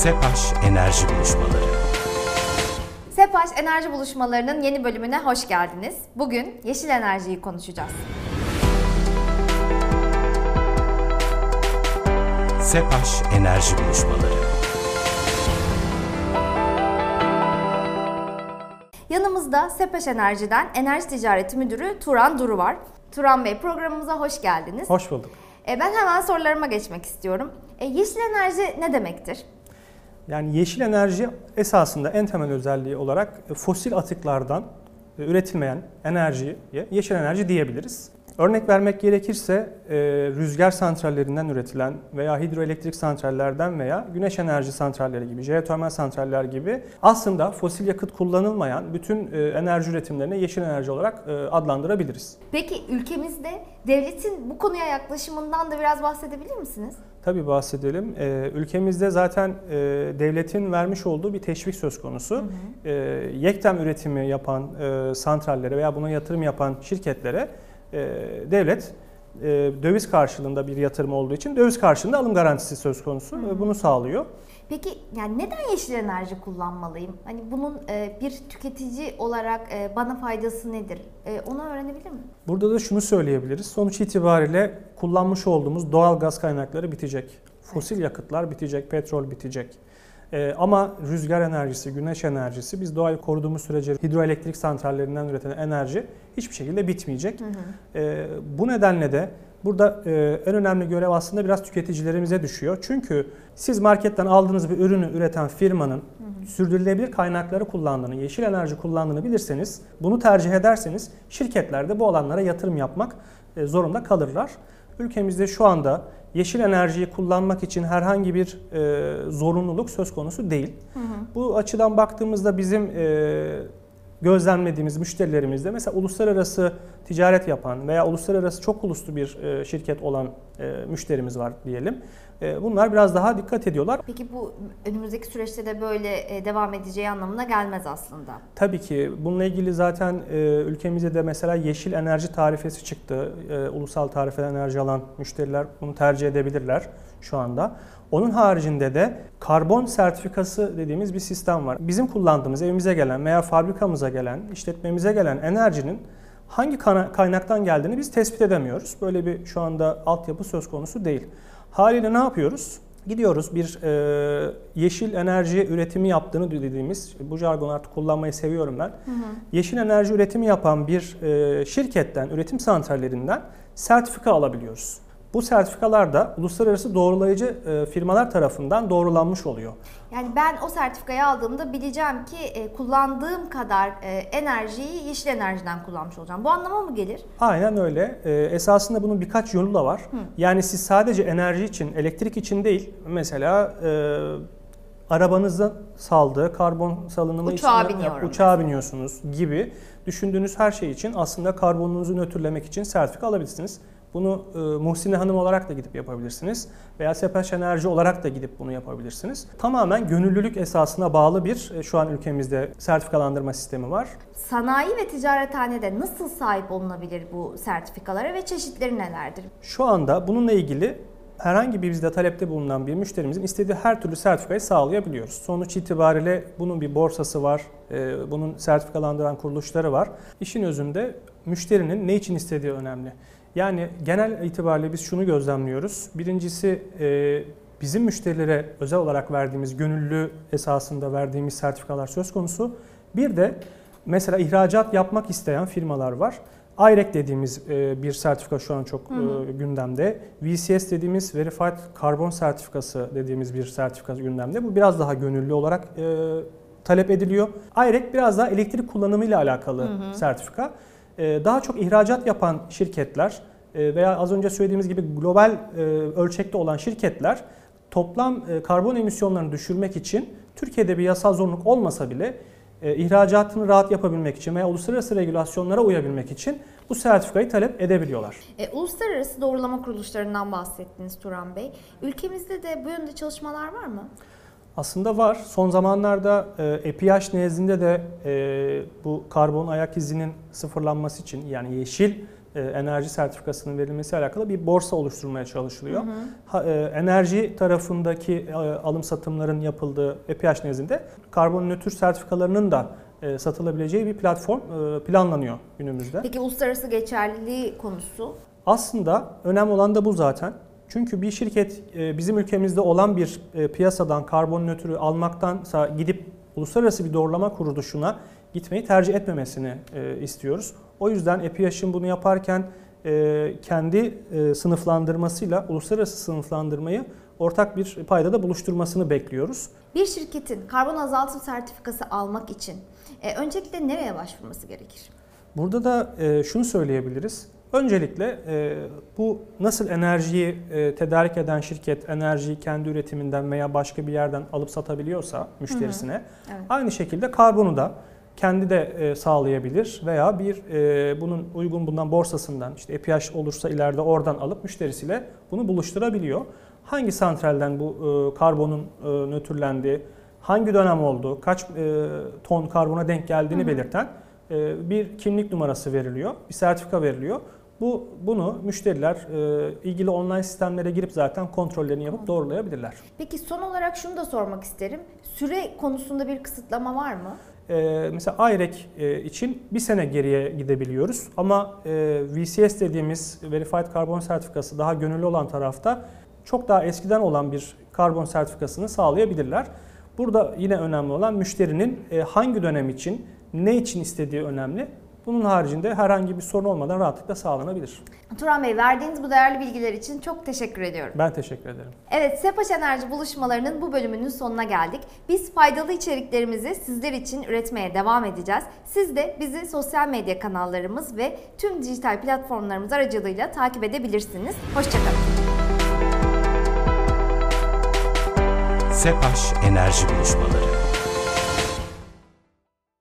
SEPAŞ Enerji Buluşmaları SEPAŞ Enerji Buluşmaları'nın yeni bölümüne hoş geldiniz. Bugün yeşil enerjiyi konuşacağız. SEPAŞ Enerji Buluşmaları Yanımızda SEPAŞ Enerji'den Enerji Ticareti Müdürü Turan Duru var. Turan Bey programımıza hoş geldiniz. Hoş bulduk. E, ben hemen sorularıma geçmek istiyorum. E, yeşil enerji ne demektir? Yani yeşil enerji esasında en temel özelliği olarak fosil atıklardan e, üretilmeyen enerjiye yeşil enerji diyebiliriz. Örnek vermek gerekirse e, rüzgar santrallerinden üretilen veya hidroelektrik santrallerden veya güneş enerji santralleri gibi, jeotermal santraller gibi aslında fosil yakıt kullanılmayan bütün e, enerji üretimlerini yeşil enerji olarak e, adlandırabiliriz. Peki ülkemizde devletin bu konuya yaklaşımından da biraz bahsedebilir misiniz? Tabii bahsedelim. Ülkemizde zaten devletin vermiş olduğu bir teşvik söz konusu. Hı hı. Yektem üretimi yapan santrallere veya buna yatırım yapan şirketlere devlet e, döviz karşılığında bir yatırım olduğu için döviz karşılığında alım garantisi söz konusu. Hı. Bunu sağlıyor. Peki yani neden yeşil enerji kullanmalıyım? Hani bunun e, bir tüketici olarak e, bana faydası nedir? E, onu öğrenebilir miyim? Burada da şunu söyleyebiliriz. Sonuç itibariyle kullanmış olduğumuz doğal gaz kaynakları bitecek. Fosil evet. yakıtlar bitecek, petrol bitecek. Ee, ama rüzgar enerjisi, güneş enerjisi biz doğayı koruduğumuz sürece hidroelektrik santrallerinden üretilen enerji hiçbir şekilde bitmeyecek. Hı hı. Ee, bu nedenle de burada e, en önemli görev aslında biraz tüketicilerimize düşüyor. Çünkü siz marketten aldığınız bir ürünü üreten firmanın hı hı. sürdürülebilir kaynakları kullandığını, yeşil enerji kullandığını bilirseniz, bunu tercih ederseniz şirketler de bu alanlara yatırım yapmak e, zorunda kalırlar. Ülkemizde şu anda yeşil enerjiyi kullanmak için herhangi bir e, zorunluluk söz konusu değil. Hı hı. Bu açıdan baktığımızda bizim e, gözlemlediğimiz müşterilerimizde mesela uluslararası ticaret yapan veya uluslararası çok uluslu bir e, şirket olan e, müşterimiz var diyelim. E, bunlar biraz daha dikkat ediyorlar. Peki bu önümüzdeki süreçte de böyle devam edeceği anlamına gelmez aslında. Tabii ki. Bununla ilgili zaten ülkemizde de mesela yeşil enerji tarifesi çıktı. Ulusal tarife enerji alan müşteriler bunu tercih edebilirler şu anda. Onun haricinde de karbon sertifikası dediğimiz bir sistem var. Bizim kullandığımız evimize gelen veya fabrikamıza gelen, işletmemize gelen enerjinin hangi kaynaktan geldiğini biz tespit edemiyoruz. Böyle bir şu anda altyapı söz konusu değil. Haliyle ne yapıyoruz? Gidiyoruz bir e, yeşil enerji üretimi yaptığını dediğimiz, bu jargonu artık kullanmayı seviyorum ben. Hı hı. Yeşil enerji üretimi yapan bir e, şirketten, üretim santrallerinden sertifika alabiliyoruz. Bu sertifikalar da uluslararası doğrulayıcı e, firmalar tarafından doğrulanmış oluyor. Yani ben o sertifikayı aldığımda bileceğim ki e, kullandığım kadar e, enerjiyi yeşil enerjiden kullanmış olacağım. Bu anlama mı gelir? Aynen öyle. Esasında bunun birkaç yolu da var. Hı. Yani siz sadece enerji için, elektrik için değil, mesela arabanızda saldığı karbon salınımı uçağa için biniyorum uçağa biniyorsunuz gibi düşündüğünüz her şey için aslında karbonunuzu nötrlemek için sertifika alabilirsiniz. Bunu e, Muhsine Hanım olarak da gidip yapabilirsiniz veya Sepaş Enerji olarak da gidip bunu yapabilirsiniz. Tamamen gönüllülük esasına bağlı bir e, şu an ülkemizde sertifikalandırma sistemi var. Sanayi ve ticarethanede nasıl sahip olunabilir bu sertifikalara ve çeşitleri nelerdir? Şu anda bununla ilgili herhangi bir bizde talepte bulunan bir müşterimizin istediği her türlü sertifikayı sağlayabiliyoruz. Sonuç itibariyle bunun bir borsası var, e, bunun sertifikalandıran kuruluşları var. İşin özünde müşterinin ne için istediği önemli. Yani genel itibariyle biz şunu gözlemliyoruz. Birincisi e, bizim müşterilere özel olarak verdiğimiz gönüllü esasında verdiğimiz sertifikalar söz konusu. Bir de mesela ihracat yapmak isteyen firmalar var. IREC dediğimiz e, bir sertifika şu an çok hı hı. E, gündemde. VCS dediğimiz Verified Karbon Sertifikası dediğimiz bir sertifika gündemde. Bu biraz daha gönüllü olarak talep ediliyor. IREC biraz daha elektrik kullanımı ile alakalı hı hı. sertifika. Daha çok ihracat yapan şirketler veya az önce söylediğimiz gibi global e, ölçekte olan şirketler toplam e, karbon emisyonlarını düşürmek için Türkiye'de bir yasal zorunluluk olmasa bile ihracatını rahat yapabilmek için veya uluslararası regülasyonlara uyabilmek için bu sertifikayı talep edebiliyorlar. E, uluslararası doğrulama kuruluşlarından bahsettiniz Turan Bey. Ülkemizde de bu yönde çalışmalar var mı? Aslında var. Son zamanlarda e, EPH nezdinde de e, bu karbon ayak izinin sıfırlanması için yani yeşil e, enerji sertifikasının verilmesi alakalı bir borsa oluşturmaya çalışılıyor. Ha, e, enerji tarafındaki e, alım satımların yapıldığı EPH nezdinde karbon nötr sertifikalarının da e, satılabileceği bir platform e, planlanıyor günümüzde. Peki uluslararası geçerliliği konusu? Aslında önemli olan da bu zaten. Çünkü bir şirket e, bizim ülkemizde olan bir e, piyasadan karbon nötrü almaktansa gidip uluslararası bir doğrulama kuruluşuna gitmeyi tercih etmemesini e, istiyoruz. O yüzden EPH'in bunu yaparken e, kendi e, sınıflandırmasıyla uluslararası sınıflandırmayı ortak bir paydada buluşturmasını bekliyoruz. Bir şirketin karbon azaltım sertifikası almak için e, öncelikle nereye başvurması gerekir? Burada da e, şunu söyleyebiliriz. Öncelikle e, bu nasıl enerjiyi e, tedarik eden şirket enerjiyi kendi üretiminden veya başka bir yerden alıp satabiliyorsa müşterisine Evet. aynı şekilde karbonu da kendi de e, sağlayabilir veya bir e, bunun uygun bulunan borsasından işte EPH olursa ileride oradan alıp müşterisiyle bunu buluşturabiliyor. Hangi santralden bu e, karbonun nötrlendiği, hangi dönem olduğu, kaç ton karbona denk geldiğini belirten e, bir kimlik numarası veriliyor, bir sertifika veriliyor. Bu bunu müşteriler e, ilgili online sistemlere girip zaten kontrollerini yapıp doğrulayabilirler. Peki son olarak şunu da sormak isterim. Süre konusunda bir kısıtlama var mı? Ee, mesela AYREK e, için bir sene geriye gidebiliyoruz ama e, VCS dediğimiz Verified Karbon Sertifikası daha gönüllü olan tarafta çok daha eskiden olan bir karbon sertifikasını sağlayabilirler. Burada yine önemli olan müşterinin e, hangi dönem için, ne için istediği önemli. Bunun haricinde herhangi bir sorun olmadan rahatlıkla sağlanabilir. Turan Bey verdiğiniz bu değerli bilgiler için çok teşekkür ediyorum. Ben teşekkür ederim. Evet, Sepaş Enerji buluşmalarının bu bölümünün sonuna geldik. Biz faydalı içeriklerimizi sizler için üretmeye devam edeceğiz. Siz de bizi sosyal medya kanallarımız ve tüm dijital platformlarımız aracılığıyla takip edebilirsiniz. Hoşçakalın. SEPAŞ Enerji Buluşmaları